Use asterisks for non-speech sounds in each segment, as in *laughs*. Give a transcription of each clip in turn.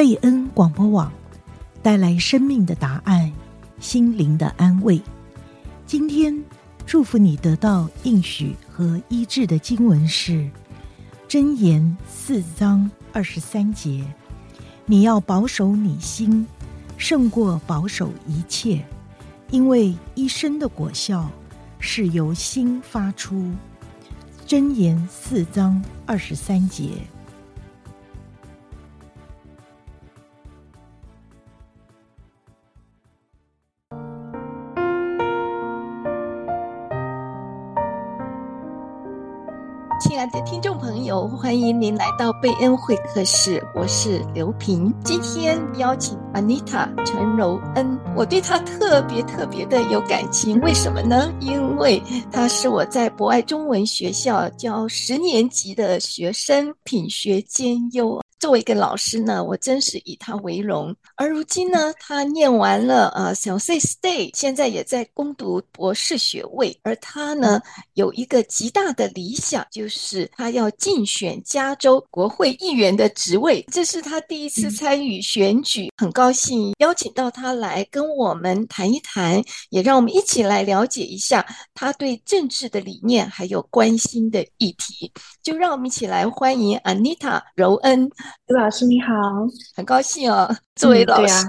贝恩广播网，带来生命的答案，心灵的安慰。今天祝福你得到应许和医治的经文是箴言四章二十三节。你要保守你心，胜过保守一切，因为一生的果效是由心发出。箴言四章二十三节。欢迎您来到贝恩会客室，我是刘平。今天邀请 Anita 陈柔恩，我对她特别特别的有感情，为什么呢？因为她是我在博爱中文学校教十年级的学生，品学兼优。作为一个老师呢，我真是以他为荣。而如今呢，他念完了呃 San Jose State，现在也在攻读博士学位。而他呢，有一个极大的理想，就是他要竞选加州国会议员的职位。这是他第一次参与选举，很高兴邀请到他来跟我们谈一谈，也让我们一起来了解一下他对政治的理念还有关心的议题。就让我们一起来欢迎 Anita 柔恩。刘老师你好，很高兴哦，作为老师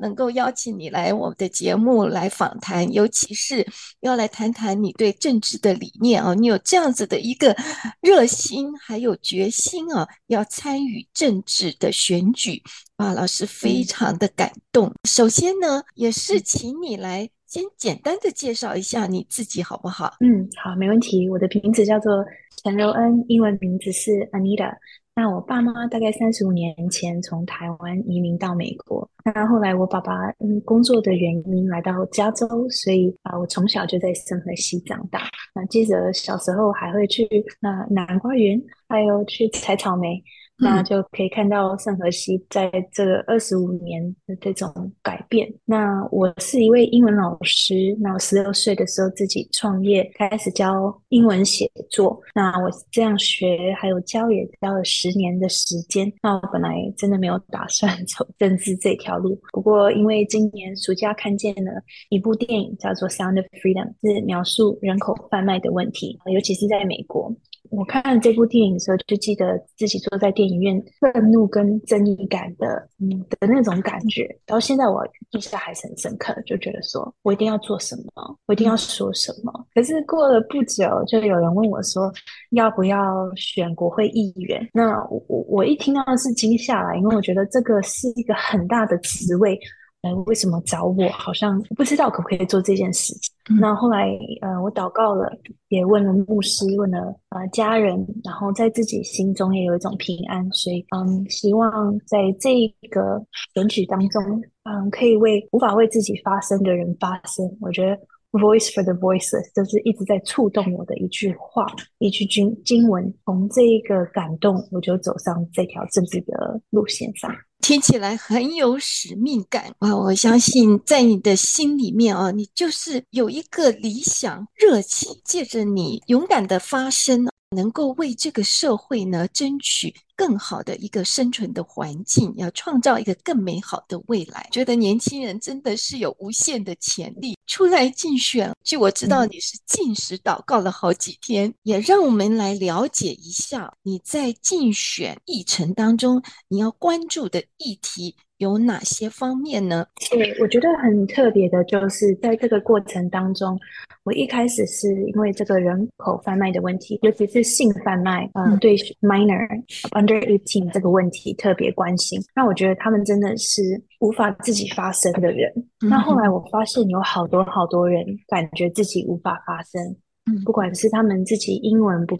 能够邀请你来我们的节目来访谈，尤其是要来谈谈你对政治的理念啊，你有这样子的一个热心还有决心啊，要参与政治的选举啊，老师非常的感动。首先呢，也是请你来先简单的介绍一下你自己好不好？嗯，好，没问题。我的名字叫做陈柔恩，英文名字是 Anita。那我爸妈大概三十五年前从台湾移民到美国，那后来我爸爸因工作的原因来到加州，所以啊，我从小就在圣何西长大。那接着小时候还会去那南瓜园，还有去采草莓。那就可以看到圣荷西在这二十五年的这种改变。那我是一位英文老师，那我十六岁的时候自己创业，开始教英文写作。那我这样学还有教也教了十年的时间。那我本来真的没有打算 *laughs* 走政治这条路，不过因为今年暑假看见了一部电影叫做《Sound of Freedom》，是描述人口贩卖的问题，尤其是在美国。我看这部电影的时候，就记得自己坐在电影院，愤怒跟正义感的，嗯的那种感觉。到现在我印象还是很深刻，就觉得说我一定要做什么，我一定要说什么。可是过了不久，就有人问我说，要不要选国会议员？那我我我一听到是惊吓了，因为我觉得这个是一个很大的职位。呃，为什么找我？好像不知道可不可以做这件事情。嗯、那后来，呃，我祷告了，也问了牧师，问了呃家人，然后在自己心中也有一种平安，所以，嗯，希望在这个选举当中，嗯，可以为无法为自己发声的人发声。我觉得 “Voice for the Voiceless” 就是一直在触动我的一句话，一句经经文。从这一个感动，我就走上这条政治的路线上。听起来很有使命感啊！我相信在你的心里面啊，你就是有一个理想热情，借着你勇敢的发声，能够为这个社会呢争取更好的一个生存的环境，要创造一个更美好的未来。觉得年轻人真的是有无限的潜力，出来竞选。据我知道，你是禁食祷告了好几天，也让我们来了解一下你在竞选议程当中你要关注的议题。有哪些方面呢？对，我觉得很特别的，就是在这个过程当中，我一开始是因为这个人口贩卖的问题，尤其是性贩卖，呃，对 minor under eighteen 这个问题特别关心。那我觉得他们真的是无法自己发声的人。那后来我发现有好多好多人感觉自己无法发声，嗯，不管是他们自己英文不。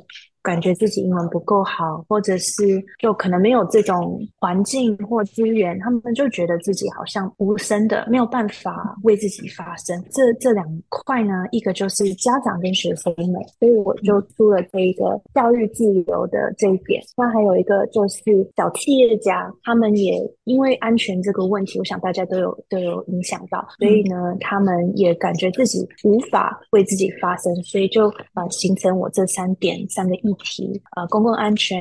感觉自己英文不够好，或者是就可能没有这种环境或资源，他们就觉得自己好像无声的，没有办法为自己发声。这这两块呢，一个就是家长跟学生们，所以我就出了这一个教育自由的这一点。那还有一个就是小企业家，他们也因为安全这个问题，我想大家都有都有影响到，所以呢，他们也感觉自己无法为自己发声，所以就呃形成我这三点三个议题，呃，公共安全，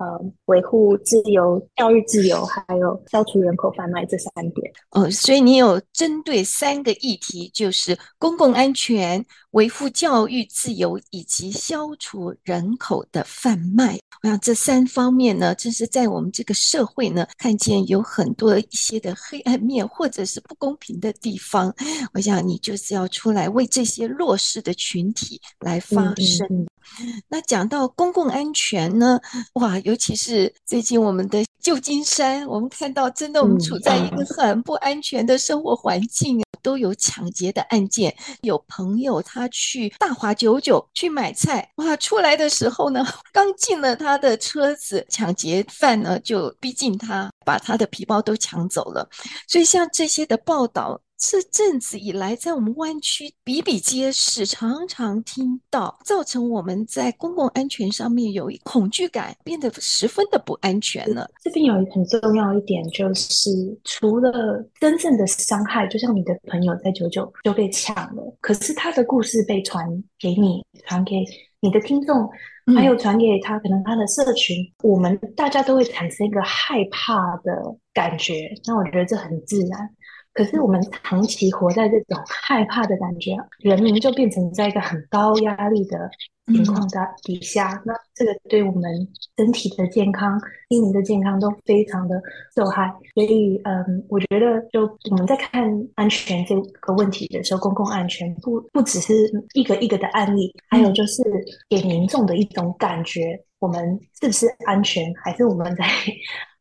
呃，维护自由、教育自由，还有消除人口贩卖这三点。哦，所以你有针对三个议题，就是公共安全、维护教育自由以及消除人口的贩卖。我想这三方面呢，正是在我们这个社会呢，看见有很多一些的黑暗面或者是不公平的地方。我想你就是要出来为这些弱势的群体来发声。嗯嗯嗯。那讲到公共安全呢，哇，尤其是最近我们的旧金山，我们看到真的我们处在一个很不安全的生活环境。都有抢劫的案件，有朋友他去大华九九去买菜，哇，出来的时候呢，刚进了他的车子，抢劫犯呢就逼近他，把他的皮包都抢走了。所以像这些的报道。这阵子以来，在我们湾区比比皆是，常常听到，造成我们在公共安全上面有一恐惧感，变得十分的不安全了。这边有一很重要一点，就是除了真正的伤害，就像你的朋友在九九就被抢了，可是他的故事被传给你，传给你的听众，还有传给他，可能他的社群，嗯、我们大家都会产生一个害怕的感觉。那我觉得这很自然。可是我们长期活在这种害怕的感觉，人民就变成在一个很高压力的情况下底下，那这个对我们身体的健康、心灵的健康都非常的受害。所以，嗯，我觉得就我们在看安全这个问题的时候，公共安全不不只是一个一个的案例，还有就是给民众的一种感觉。我们是不是安全，还是我们在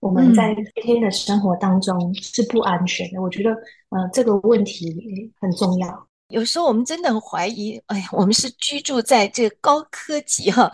我们在天天的生活当中是不安全的？嗯、我觉得，呃，这个问题很重要。有时候我们真的很怀疑，哎呀，我们是居住在这高科技哈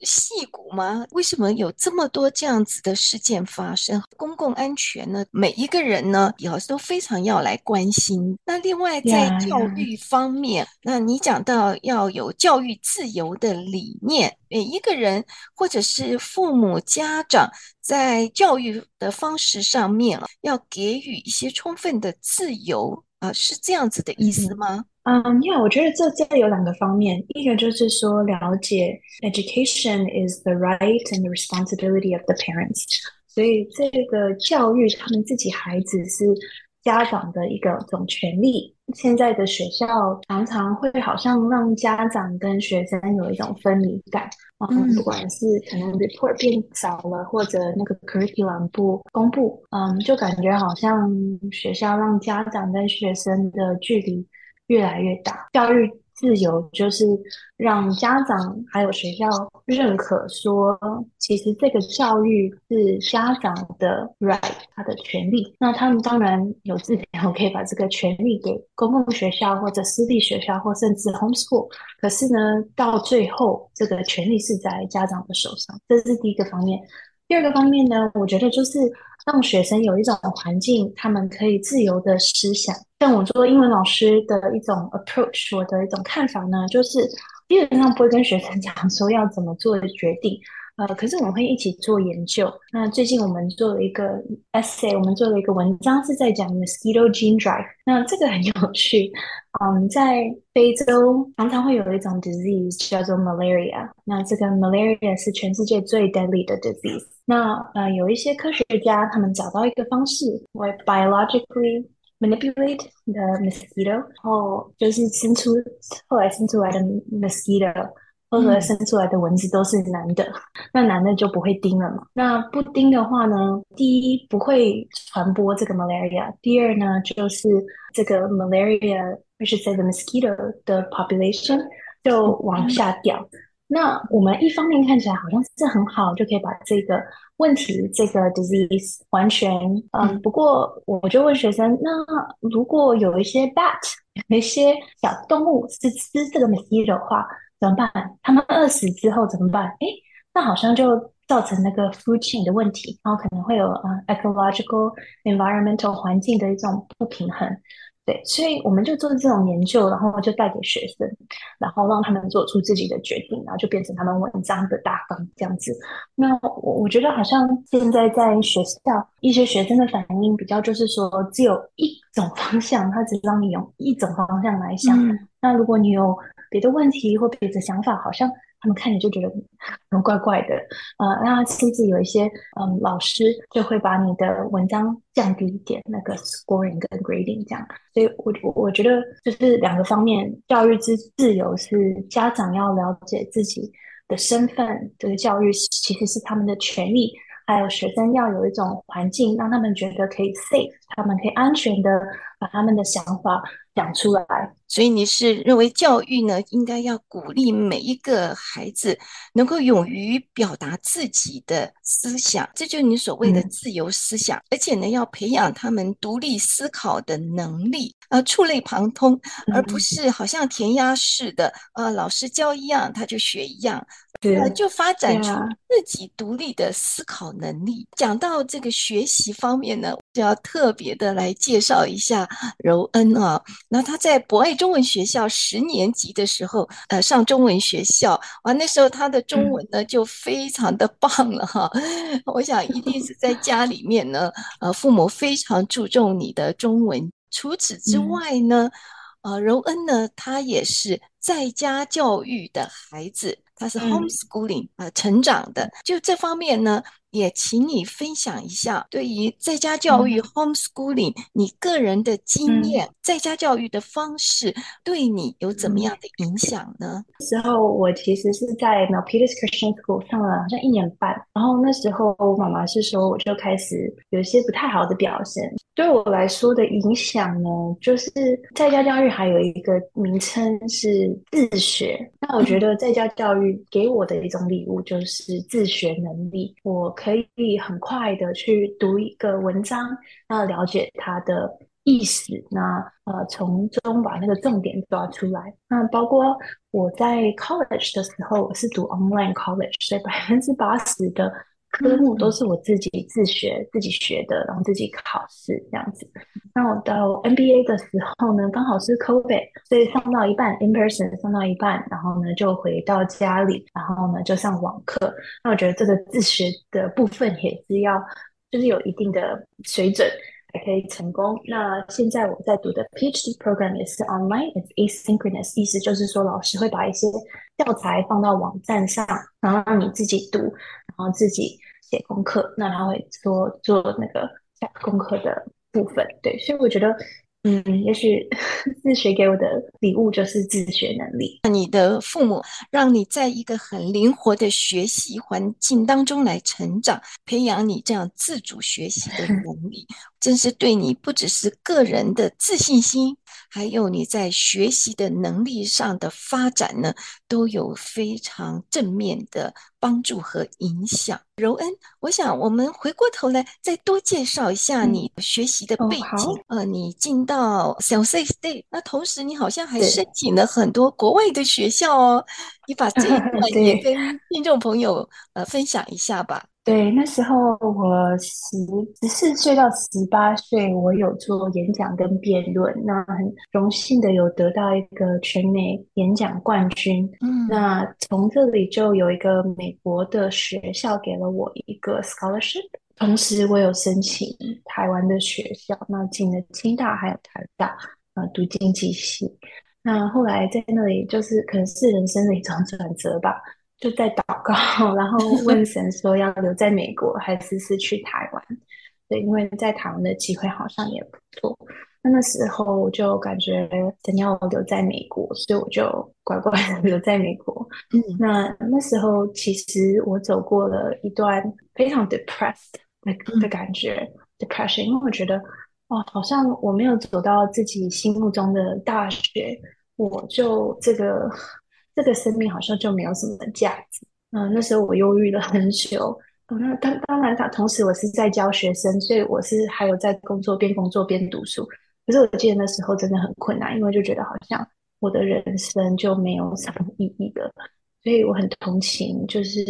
矽谷吗？为什么有这么多这样子的事件发生？公共安全呢？每一个人呢，也都非常要来关心。那另外在教育方面，yeah, yeah. 那你讲到要有教育自由的理念，每一个人或者是父母家长在教育的方式上面，要给予一些充分的自由啊，是这样子的意思吗？嗯，因为我觉得这这有两个方面，一个就是说了解 education is the right and the responsibility of the parents，所以这个教育他们自己孩子是家长的一个总权利。现在的学校常常会好像让家长跟学生有一种分离感，嗯，不管是可能 report 变少了，或者那个 curriculum 不公布，嗯，就感觉好像学校让家长跟学生的距离。越来越大，教育自由就是让家长还有学校认可说，其实这个教育是家长的 right，他的权利。那他们当然有自己，我可以把这个权利给公共学校或者私立学校或甚至 homeschool。可是呢，到最后这个权利是在家长的手上，这是第一个方面。第二个方面呢，我觉得就是让学生有一种环境，他们可以自由的思想。像我做英文老师的一种 approach，我的一种看法呢，就是基本上不会跟学生讲说要怎么做的决定。呃，可是我们会一起做研究。那最近我们做了一个 essay，我们做了一个文章，是在讲 mosquito gene drive。那这个很有趣。嗯，在非洲常常会有一种 disease 叫做 malaria。那这个 malaria 是全世界最 deadly 的 disease。那呃，有一些科学家他们找到一个方式，会 biologically manipulate the mosquito，然后就是生出后来生出来的 mosquito。后来生出来的蚊子都是男的，那男的就不会叮了嘛。那不叮的话呢，第一不会传播这个 malaria，第二呢就是这个 malaria，或是 say the mosquito 的 population 就往下掉。嗯、那我们一方面看起来好像是很好，就可以把这个问题这个 disease 完全嗯，嗯。不过我就问学生，那如果有一些 bat，有一些小动物是吃这个 mosquito 的话。怎么办？他们饿死之后怎么办？诶，那好像就造成那个 food chain 的问题，然后可能会有呃 ecological environmental 环境的一种不平衡。对，所以我们就做这种研究，然后就带给学生，然后让他们做出自己的决定，然后就变成他们文章的大纲这样子。那我我觉得好像现在在学校一些学生的反应比较就是说，只有一种方向，他只让你用一种方向来想。嗯、那如果你有别的问题或别的想法，好像他们看着就觉得很怪怪的。呃，那甚至有一些嗯老师就会把你的文章降低一点，那个 scoring 跟 grading 这样。所以我我我觉得就是两个方面，教育之自由是家长要了解自己的身份，这个教育其实是他们的权利。还有学生要有一种环境，让他们觉得可以 safe，他们可以安全的把他们的想法讲出来。所以你是认为教育呢，应该要鼓励每一个孩子能够勇于表达自己的思想，这就是你所谓的自由思想。嗯、而且呢，要培养他们独立思考的能力，呃，触类旁通，而不是好像填鸭式的，呃，老师教一样他就学一样。呃，就发展出自己独立的思考能力。讲到这个学习方面呢，就要特别的来介绍一下柔恩啊。那他在博爱中文学校十年级的时候，呃，上中文学校，啊，那时候他的中文呢就非常的棒了哈。*laughs* 我想一定是在家里面呢，呃，父母非常注重你的中文。除此之外呢，呃，柔恩呢，他也是在家教育的孩子。他是 homeschooling 啊、嗯呃、成长的，就这方面呢，也请你分享一下对于在家教育、嗯、homeschooling 你个人的经验，嗯、在家教育的方式对你有怎么样的影响呢？那时候我其实是在 Milpitas Christian School 上了好像一年半，然后那时候我妈妈是说我就开始有一些不太好的表现。对我来说的影响呢，就是在家教育还有一个名称是自学。那我觉得在家教育给我的一种礼物就是自学能力，我可以很快的去读一个文章，那了解它的意思，那呃从中把那个重点抓出来。那包括我在 college 的时候，我是读 online college，所以 *laughs* 百分之八十的。科目都是我自己自学、自己学的，然后自己考试这样子。那我到 MBA 的时候呢，刚好是 COVID，所以上到一半 in person，上到一半，然后呢就回到家里，然后呢就上网课。那我觉得这个自学的部分也是要，就是有一定的水准才可以成功。那现在我在读的 PhD program 也是 online，it's asynchronous，意思就是说老师会把一些教材放到网站上，然后让你自己读，然后自己。写功课，那他会做做那个下功课的部分，对，所以我觉得，嗯，也许 *laughs* 自学给我的礼物就是自学能力。你的父母让你在一个很灵活的学习环境当中来成长，培养你这样自主学习的能力，真是对你不只是个人的自信心。还有你在学习的能力上的发展呢，都有非常正面的帮助和影响。柔恩，我想我们回过头来再多介绍一下你学习的背景。嗯、呃，你进到 Jose State，那同时你好像还申请了很多国外的学校哦。你把这一 *laughs* 段也跟听众朋友呃分享一下吧。对，那时候我十十四岁到十八岁，我有做演讲跟辩论，那很荣幸的有得到一个全美演讲冠军。嗯，那从这里就有一个美国的学校给了我一个 scholarship，同时我有申请台湾的学校，那进了清大还有台大，呃，读经济系。那后来在那里就是可能是人生的一种转折吧。就在祷告，*laughs* 然后问神说要留在美国还是是去台湾？对，因为在台湾的机会好像也不错。那那时候我就感觉神要我留在美国，所以我就乖乖的留在美国。嗯，那那时候其实我走过了一段非常 depressed 的的感觉，嗯，depression，因为我觉得哦，好像我没有走到自己心目中的大学，我就这个。这个生命好像就没有什么价值。嗯，那时候我忧郁了很久。嗯，那当当然，他同时我是在教学生，所以我是还有在工作，边工作边读书。可是我记得那时候真的很困难，因为就觉得好像我的人生就没有什么意义的。所以我很同情，就是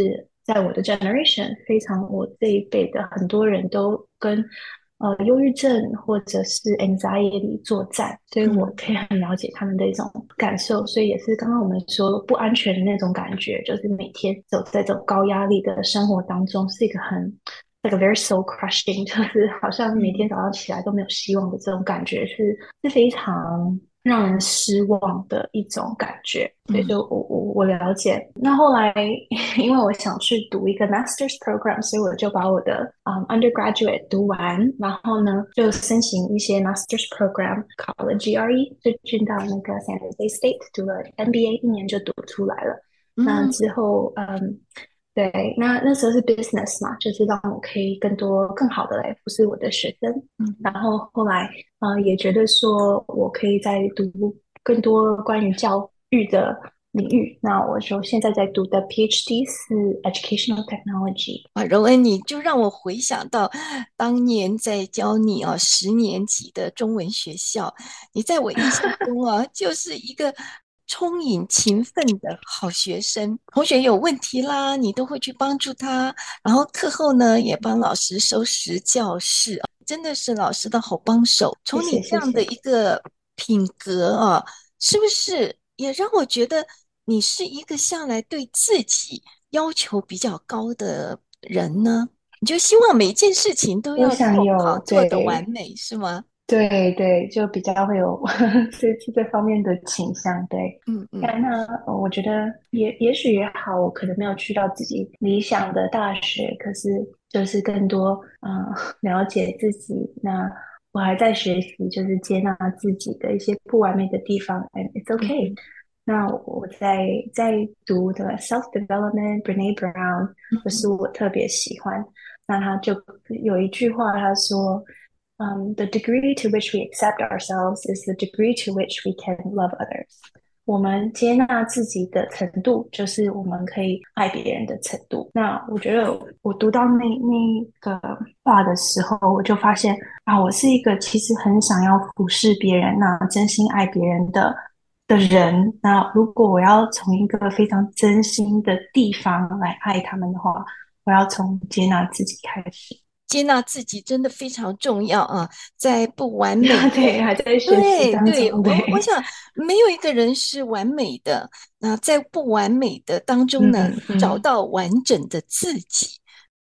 在我的 generation，非常我这一辈的很多人都跟。呃，忧郁症或者是 anxiety 作战，所以我可以很了解他们的一种感受。所以也是刚刚我们说不安全的那种感觉，就是每天走在这种高压力的生活当中，是一个很那个 very soul crushing，*laughs* 就是好像每天早上起来都没有希望的这种感觉，是是非常让人失望的一种感觉。所以就我我我了解。那后来 *laughs* 因为我想去读一个 master's program，所以我就把我的嗯、um, undergraduate 读完，然后呢就申请一些 master's program，考了 GRE，就进到那个 San Jose State 读了 MBA，一年就读出来了。嗯、那之后嗯。对，那那时候是 business 嘛，就是让我可以更多、更好的来服侍我的学生。嗯，然后后来，呃，也觉得说我可以再读更多关于教育的领域。那我就现在在读的 PhD 是 Educational Technology。啊，荣恩，你就让我回想到当年在教你啊十年级的中文学校，你在我印象中啊 *laughs* 就是一个。聪颖勤奋的好学生，同学有问题啦，你都会去帮助他。然后课后呢，也帮老师收拾教室，真的是老师的好帮手。从你这样的一个品格啊，是不是也让我觉得你是一个向来对自己要求比较高的人呢？你就希望每一件事情都要做好，做的完美，是吗？对对，就比较会有 *laughs* 这这方面的倾向，对，嗯嗯。那我觉得也也许也好，我可能没有去到自己理想的大学，可是就是更多嗯、呃、*laughs* 了解自己。那我还在学习，就是接纳自己的一些不完美的地方，and it's okay。嗯、那我在在读的 self development，Brené Brown，就是我特别喜欢。嗯、那他就有一句话，他说。Um, the degree to which we accept ourselves is the degree to which we can love others. 我们接纳自己的程度，就是我们可以爱别人的程度。那我觉得，我读到那那个话的时候，我就发现啊，我是一个其实很想要服侍别人，那真心爱别人的的人。那如果我要从一个非常真心的地方来爱他们的话，我要从接纳自己开始。接纳自己真的非常重要啊！在不完 *laughs* 美，对，还在学习当中。对，对，我我想没有一个人是完美的。那在不完美的当中呢，找到完整的自己。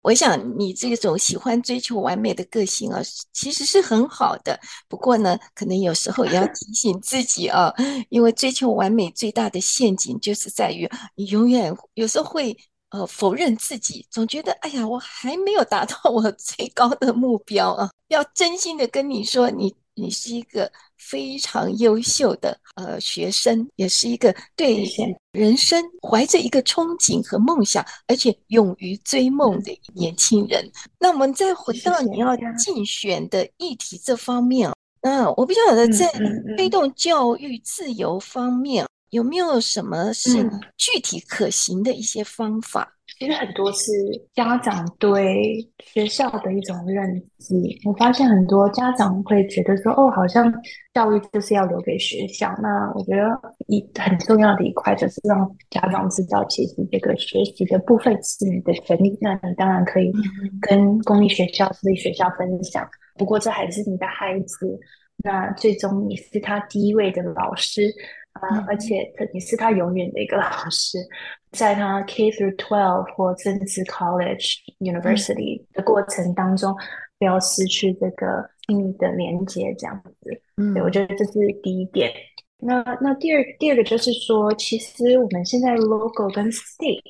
我想你这种喜欢追求完美的个性啊，其实是很好的。不过呢，可能有时候也要提醒自己啊，因为追求完美最大的陷阱就是在于你永远有时候会。呃，否认自己，总觉得哎呀，我还没有达到我 *laughs* 最高的目标啊！要真心的跟你说，你你是一个非常优秀的呃学生，也是一个对人生怀着一个憧憬和梦想，而且勇于追梦的年轻人。嗯、那我们再回到你要竞选的议题这方面，嗯我不晓得在推动教育自由方面。有没有什么是具体可行的一些方法？嗯，其实很多是家长对学校的一种认知。我发现很多家长会觉得说：“哦，好像教育就是要留给学校。”那我觉得一很重要的一块就是让家长知道，其实这个学习的部分是你的权利。那你当然可以跟公立学校、私立学校分享，不过这还是你的孩子。那最终你是他第一位的老师。啊，而且他你是他永远的一个老师，在他 K through twelve 或甚至 college university 的过程当中，不要失去这个亲密的连接，这样子。嗯，对，我觉得这是第一点。那那第二第二个就是说，其实我们现在 local 跟 state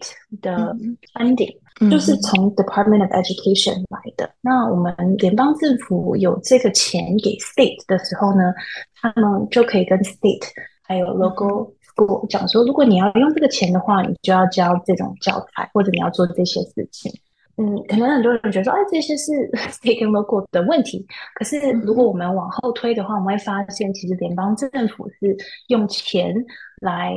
的 funding、嗯、就是从 Department of Education 来的。那我们联邦政府有这个钱给 state 的时候呢，他们就可以跟 state 还有 local school 讲说，如果你要用这个钱的话，你就要教这种教材，或者你要做这些事情。嗯，可能很多人觉得说，哎，这些是 *laughs* state and local 的问题。可是如果我们往后推的话，我们会发现，其实联邦政府是用钱来，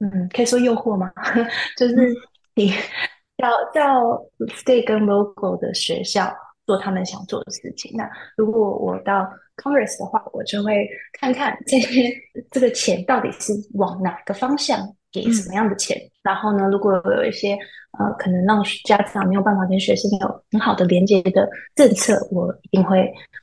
嗯，可以说诱惑吗？*laughs* 就是你 *laughs* 要到 state 跟 local 的学校做他们想做的事情。那如果我到 Congress 的话，我就会看看这些这个钱到底是往哪个方向给什么样的钱。嗯、然后呢，如果有一些呃可能让家长没有办法跟学生有很好的连接的政策，我一定会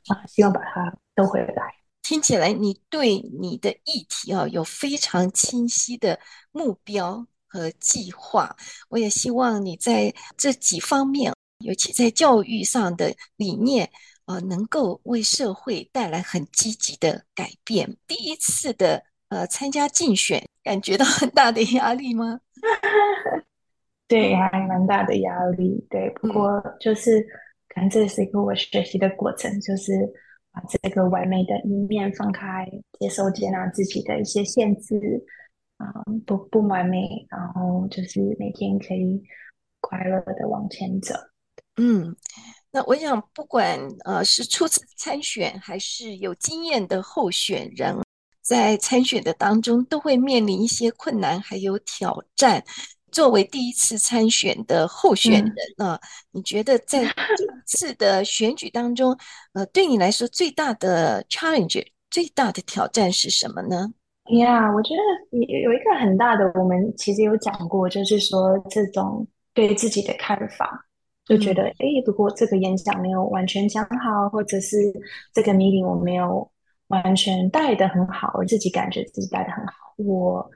啊、呃、希望把它收回来。听起来你对你的议题啊有非常清晰的目标和计划。我也希望你在这几方面，尤其在教育上的理念。呃，能够为社会带来很积极的改变。第一次的呃参加竞选，感觉到很大的压力吗？*laughs* 对，还蛮大的压力。对，不过就是、嗯、可能这是一个我学习的过程，就是把这个完美的一面放开，接受接纳自己的一些限制，啊、嗯，不不完美，然后就是每天可以快乐的往前走。嗯，那我想，不管呃是初次参选还是有经验的候选人，在参选的当中都会面临一些困难还有挑战。作为第一次参选的候选人啊，嗯、你觉得在这 *laughs* 次的选举当中，呃，对你来说最大的 challenge、最大的挑战是什么呢？呀，yeah, 我觉得有有一个很大的，我们其实有讲过，就是说这种对自己的看法，就觉得，哎、嗯，如果这个演讲没有完全讲好，或者是这个 meeting 我没有完全带的很好，我自己感觉自己带的很好，我。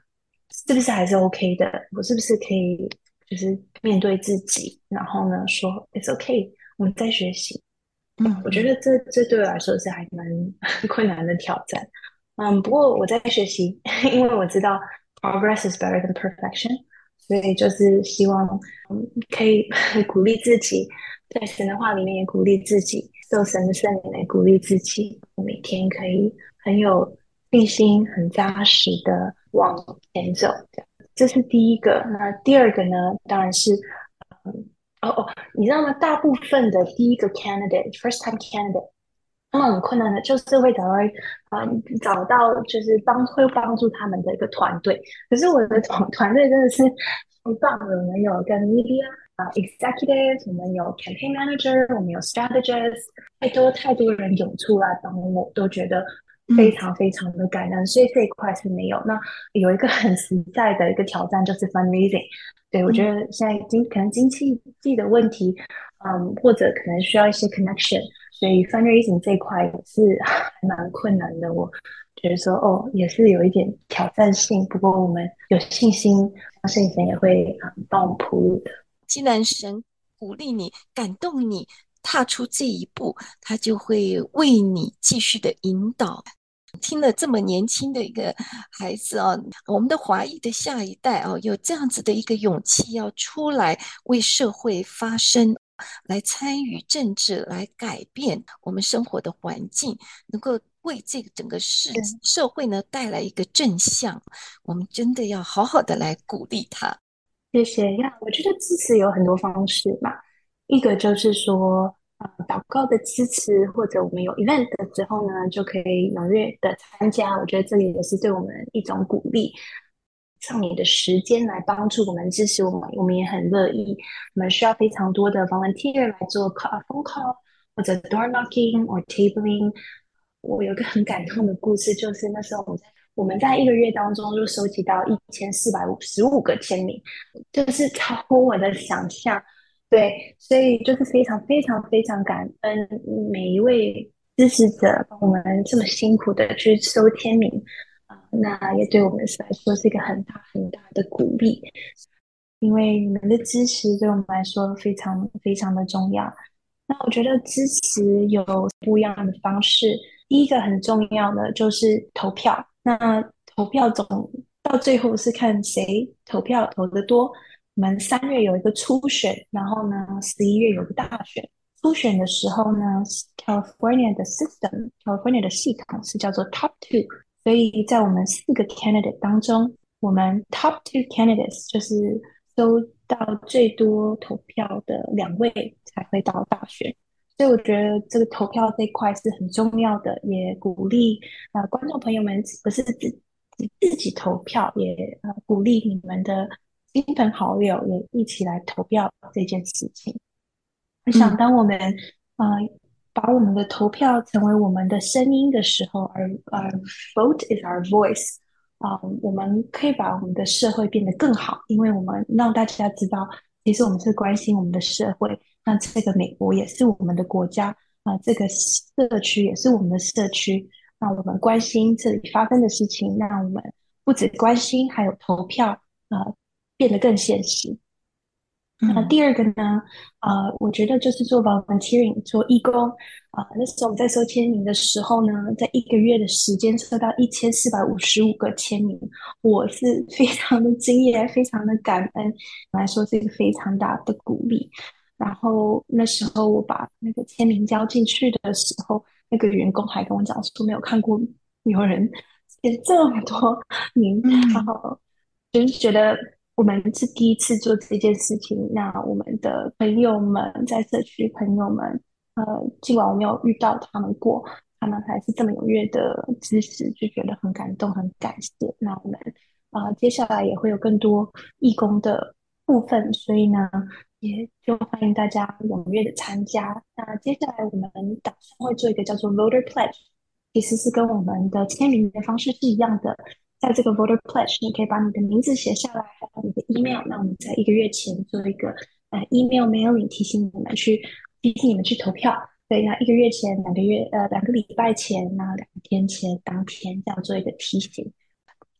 是不是还是 OK 的？我是不是可以就是面对自己，然后呢说 It's OK，我们在学习。嗯，我觉得这这对我来说是还蛮 *laughs* 困难的挑战。嗯，不过我在学习，*laughs* 因为我知道 Progress is better than perfection，所以就是希望嗯可以 *laughs* 鼓励自己，在神的话里面也鼓励自己，受神的圣灵来鼓励自己，每天可以很有信心、很扎实的。往前走，这是第一个。那第二个呢？当然是，嗯，哦哦，你知道吗？大部分的第一个 candidate，first time candidate，那么很困难的，就是会找到，嗯，找到就是帮会帮助他们的一个团队。可是我的团团队真的是很棒的，我们有跟 media 啊 executive，我们有 campaign manager，我们有 strategist，太多太多人涌出来帮我，都觉得。非常非常的感恩，所以这一块是没有。那有一个很实在的一个挑战，就是 fundraising。对，我觉得现在经可能经济济的问题，嗯，或者可能需要一些 connection，所以犯罪疫情这一块也是还蛮困难的。我觉得说，哦，也是有一点挑战性。不过我们有信心，相信神也会帮我们铺路的。既然神鼓励你，感动你踏出这一步，他就会为你继续的引导。听了这么年轻的一个孩子哦，我们的华裔的下一代哦，有这样子的一个勇气要出来为社会发声，来参与政治，来改变我们生活的环境，能够为这个整个世社会呢带来一个正向，我们真的要好好的来鼓励他。谢谢呀，我觉得支持有很多方式嘛，一个就是说。呃，祷告的支持，或者我们有 event 的时候呢，就可以踊跃的参加。我觉得这里也是对我们一种鼓励，上你的时间来帮助我们，支持我们，我们也很乐意。我们需要非常多的 volunteer 来做 call phone call 或者 door knocking or tabling。我有个很感动的故事，就是那时候我在我们在一个月当中就收集到一千四百五十五个签名，就是超乎我的想象。对，所以就是非常非常非常感恩每一位支持者，帮我们这么辛苦的去收签名，啊那也对我们来说是一个很大很大的鼓励，因为你们的支持对我们来说非常非常的重要。那我觉得支持有不一样的方式，第一个很重要的就是投票，那投票总到最后是看谁投票投得多。我们三月有一个初选，然后呢，十一月有个大选。初选的时候呢，California 的 system，California 的系统是叫做 Top Two，所以在我们四个 candidate 当中，我们 Top Two candidates 就是收到最多投票的两位才会到大选。所以我觉得这个投票这一块是很重要的，也鼓励呃观众朋友们不是自自己投票，也呃鼓励你们的。亲朋好友也一起来投票这件事情。我想，当我们啊、嗯呃、把我们的投票成为我们的声音的时候，而呃 vote is our voice 啊、我们可以把我们的社会变得更好，因为我们让大家知道，其实我们是关心我们的社会。那这个美国也是我们的国家啊、这个社区也是我们的社区。那我们关心这里发生的事情，让我们不止关心，还有投票啊。变得更现实。那第二个呢，呃，我觉得就是做 volunteering 做义工啊，呃。那时候我在收签名的时候呢，在一个月的时间收到一千四百五十五个签名，我是非常的惊讶，非常的感恩，来说是一个非常大的鼓励。然后那时候我把那个签名交进去的时候，那个员工还跟我讲说没有看过有人写这么多名，嗯，然后就是觉得。我们是第一次做这件事情，那我们的朋友们在社区朋友们，呃，尽管我没有遇到他们过，他们还是这么踊跃的支持，就觉得很感动，很感谢。那我们啊、接下来也会有更多义工的部分，所以呢，也就欢迎大家踊跃的参加。那接下来我们打算会做一个叫做 Voter Pledge，其实是跟我们的签名的方式是一样的。在这个 Voter Pledge，你可以把你的名字写下来，还有你的 email。那我们在一个月前做一个呃 email mailing 提醒你们去提醒你们去投票。对，那一个月前、两个月呃两个礼拜前、那两天前、当天这样做一个提醒。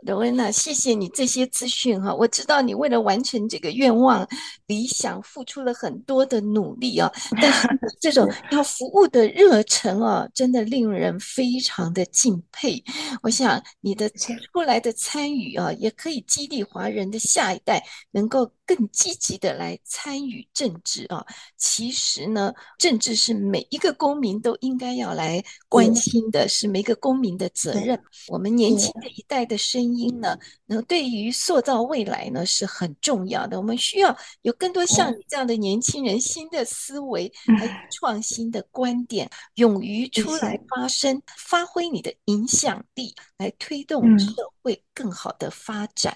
柔恩娜，谢谢你这些资讯哈，我知道你为了完成这个愿望理想，付出了很多的努力啊。*laughs* 但是这种要服务的热忱啊，真的令人非常的敬佩。我想你的出来的参与啊，也可以激励华人的下一代能够更积极的来参与政治啊。其实呢，政治是每一个公民都应该要来关心的，是每个公民的责任。我们年轻的一代的声音。因呢，那对于塑造未来呢是很重要的。我们需要有更多像你这样的年轻人，新的思维，还有创新的观点，勇于出来发声，发挥你的影响力，来推动社会更好的发展。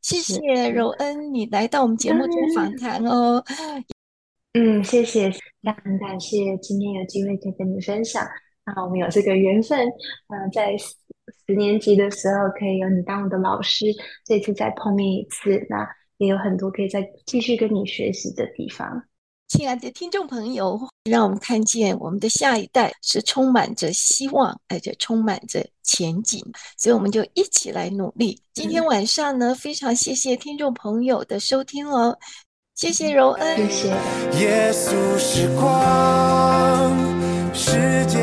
谢谢柔恩，你来到我们节目中访谈哦。嗯，谢谢，那很感谢今天有机会可以跟你分享。那我们有这个缘分，嗯、呃，在。十年级的时候可以有你当我的老师，这次再碰面一次，那也有很多可以再继续跟你学习的地方。亲爱的听众朋友，让我们看见我们的下一代是充满着希望，而且充满着前景，所以我们就一起来努力。今天晚上呢，非常谢谢听众朋友的收听哦，谢谢柔恩，谢谢。耶稣是光，世界